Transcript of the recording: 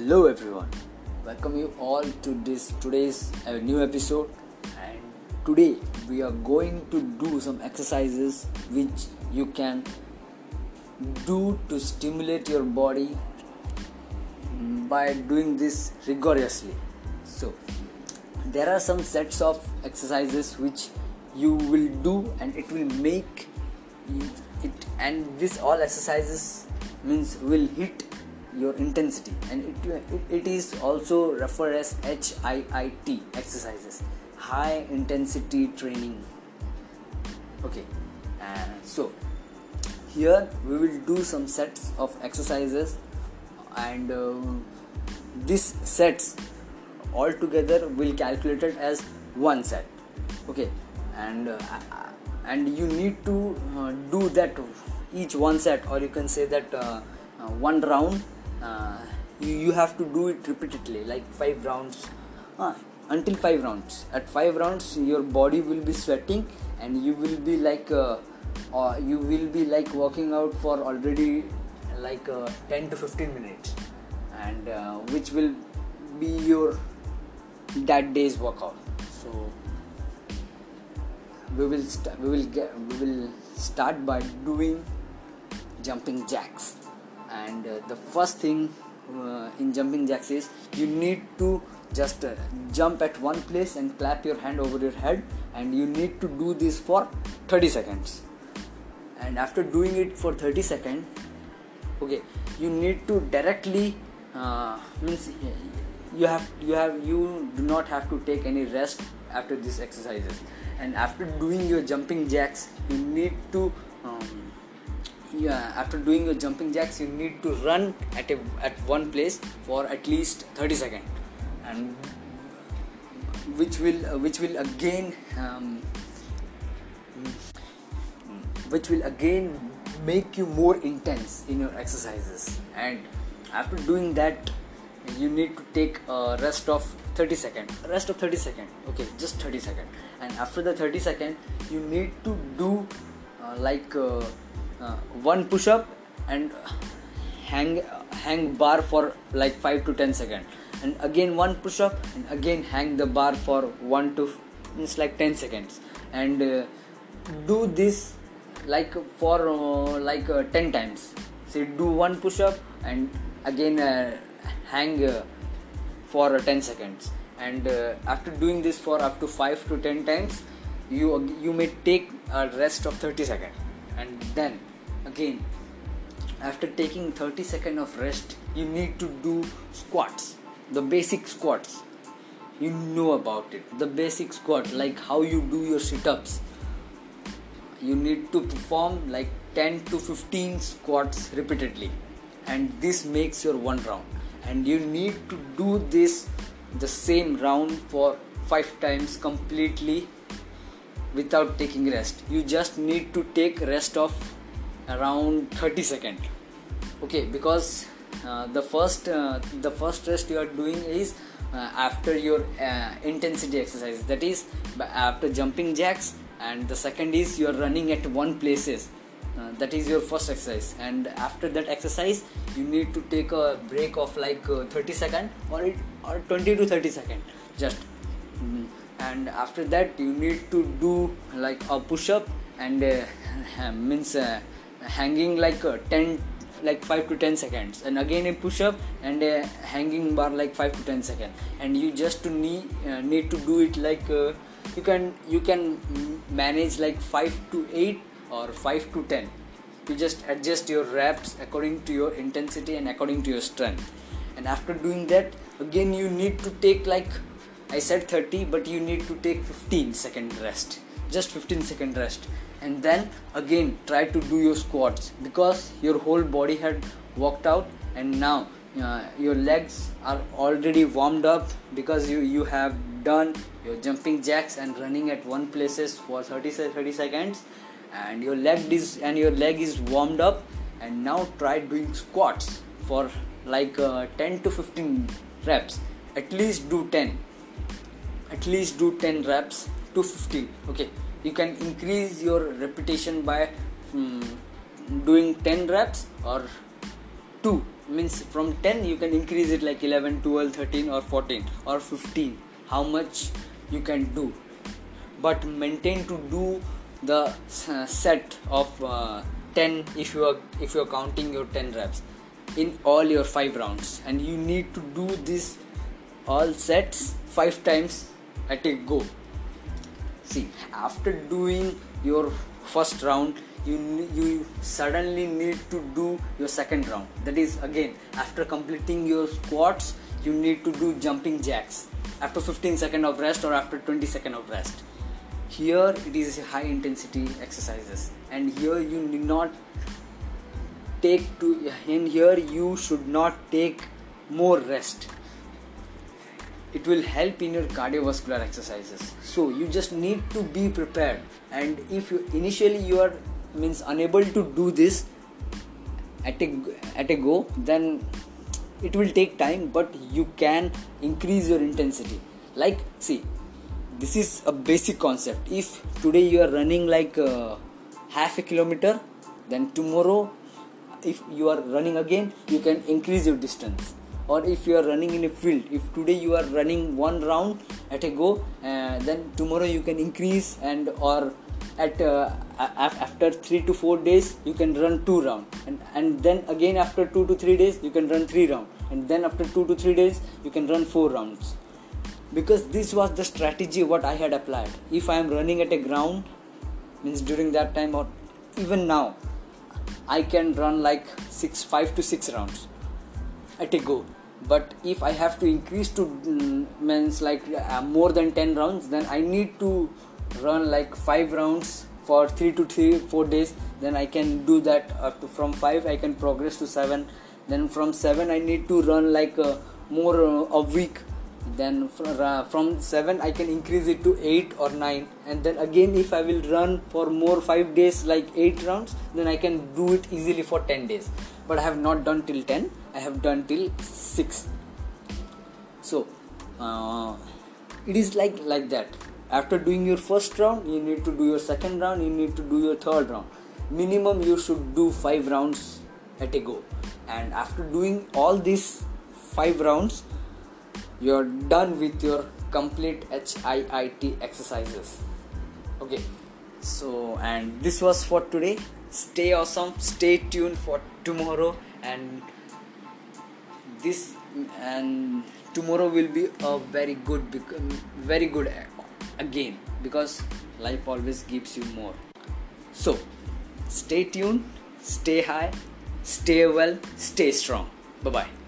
Hello everyone, welcome you all to this today's uh, new episode. And today we are going to do some exercises which you can do to stimulate your body mm, by doing this rigorously. So, there are some sets of exercises which you will do, and it will make it, and this all exercises means will hit your intensity. And it, it is also referred as HIIT exercises. High intensity training. Okay. And so here we will do some sets of exercises. And uh, these sets all together will calculated as one set. Okay. And uh, and you need to uh, do that each one set. Or you can say that uh, uh, one round you, you have to do it repeatedly like five rounds. Uh, until five rounds. At five rounds your body will be sweating and you will be like uh, uh, you will be like working out for already like uh, 10 to 15 minutes. And uh, which will be your that day's workout. So we will st- we will get we will start by doing jumping jacks and uh, the first thing uh, in jumping jacks is you need to just uh, jump at one place and clap your hand over your head and you need to do this for 30 seconds. And after doing it for 30 seconds okay you need to directly uh, means you have you have you do not have to take any rest after these exercises. And after doing your jumping jacks you need to um, yeah, after doing your jumping jacks you need to run at a, at one place for at least 30 seconds and which will uh, which will again um, which will again make you more intense in your exercises. And after doing that you need to take a rest of 30 second. Rest of 30 second. Okay just 30 second. And after the 30 second you need to do uh, like uh, uh, one push up and hang hang bar for like 5 to 10 seconds and again one push up and again hang the bar for 1 to it's like 10 seconds. And uh, do this like for uh, like uh, 10 times. So do one push up and again uh, hang for 10 seconds. And after doing this for up to 5 to 10 times you you may take a rest of 30 seconds. And then again after taking 30 seconds of rest you need to do squats the basic squats. You know about it the basic squat like how you do your sit-ups. You need to perform like 10 to 15 squats repeatedly and this makes your one round. And you need to do this the same round for 5 times completely without taking rest. You just need to take rest of around 30 second. Okay because uh, the first uh, the first rest you are doing is uh, after your uh, intensity exercise that is after jumping jacks and the second is you are running at one places. Uh, that is your first exercise. And after that exercise you need to take a break of like uh, 30 second or it, or 20 to 30 second just. Mm. and after that you need to do like a push up and means hanging like uh, 10 like 5 to 10 seconds. And again a push up and a hanging bar like 5 to 10 seconds. And you just to need uh, need to do it like uh, you can you can manage like 5 to 8 or 5 to 10 you just adjust your reps according to your intensity and according to your strength. And after doing that again you need to take like i said 30 but you need to take 15 second rest. Just 15 second rest and then again try to do your squats because your whole body had worked out and now uh, your legs are already warmed up because you you have done your jumping jacks and running at one places for 30 30 seconds and your leg is and your leg is warmed up and now try doing squats for like uh, 10 to 15 reps. At least do 10 at least do 10 reps to 15 okay you can increase your repetition by um, doing 10 reps or 2 means from 10 you can increase it like 11 12 13 or 14 or 15 how much you can do. But maintain to do the uh, set of uh, 10 if you are if you are counting your 10 reps in all your 5 rounds. And you need to do this all sets 5 times at a go see after doing your first round you you suddenly need to do your second round. That is again after completing your squats you need to do jumping jacks. After 15 second of rest or after 20 second of rest. Here it is high intensity exercises. And here you need not take to in here you should not take more rest it will help in your cardiovascular exercises. So you just need to be prepared. And if you initially you are means unable to do this at a at a go then it will take time but you can increase your intensity. Like see this is a basic concept. If today you are running like uh, half a kilometer then tomorrow if you are running again you can increase your distance or if you are running in a field if today you are running one round at a go uh, then tomorrow you can increase and or at uh, after 3 to 4 days you can run 2 round. And, and then again after 2 to 3 days you can run 3 round. And then after 2 to 3 days you can run 4 rounds. Because this was the strategy what i had applied. If i am running at a ground means during that time or even now i can run like 6 5 to 6 rounds at a go but if i have to increase to mm, means like uh, more than 10 rounds then i need to run like five rounds for three to three four days. Then i can do that up to from five i can progress to seven. Then from seven i need to run like uh, more uh, a week. Then from 7 i can increase it to 8 or 9 and then again if i will run for more 5 days like 8 rounds then i can do it easily for 10 days. But i have not done till 10 i have done till 6 so uh, it is like like that. After doing your first round you need to do your second round you need to do your third round. Minimum you should do 5 rounds at a go. And after doing all these 5 rounds you're done with your complete HIIT exercises. Okay. So and this was for today. Stay awesome. Stay tuned for tomorrow. And this and tomorrow will be a very good very good again because life always gives you more. So, stay tuned, stay high, stay well, stay strong. Bye bye.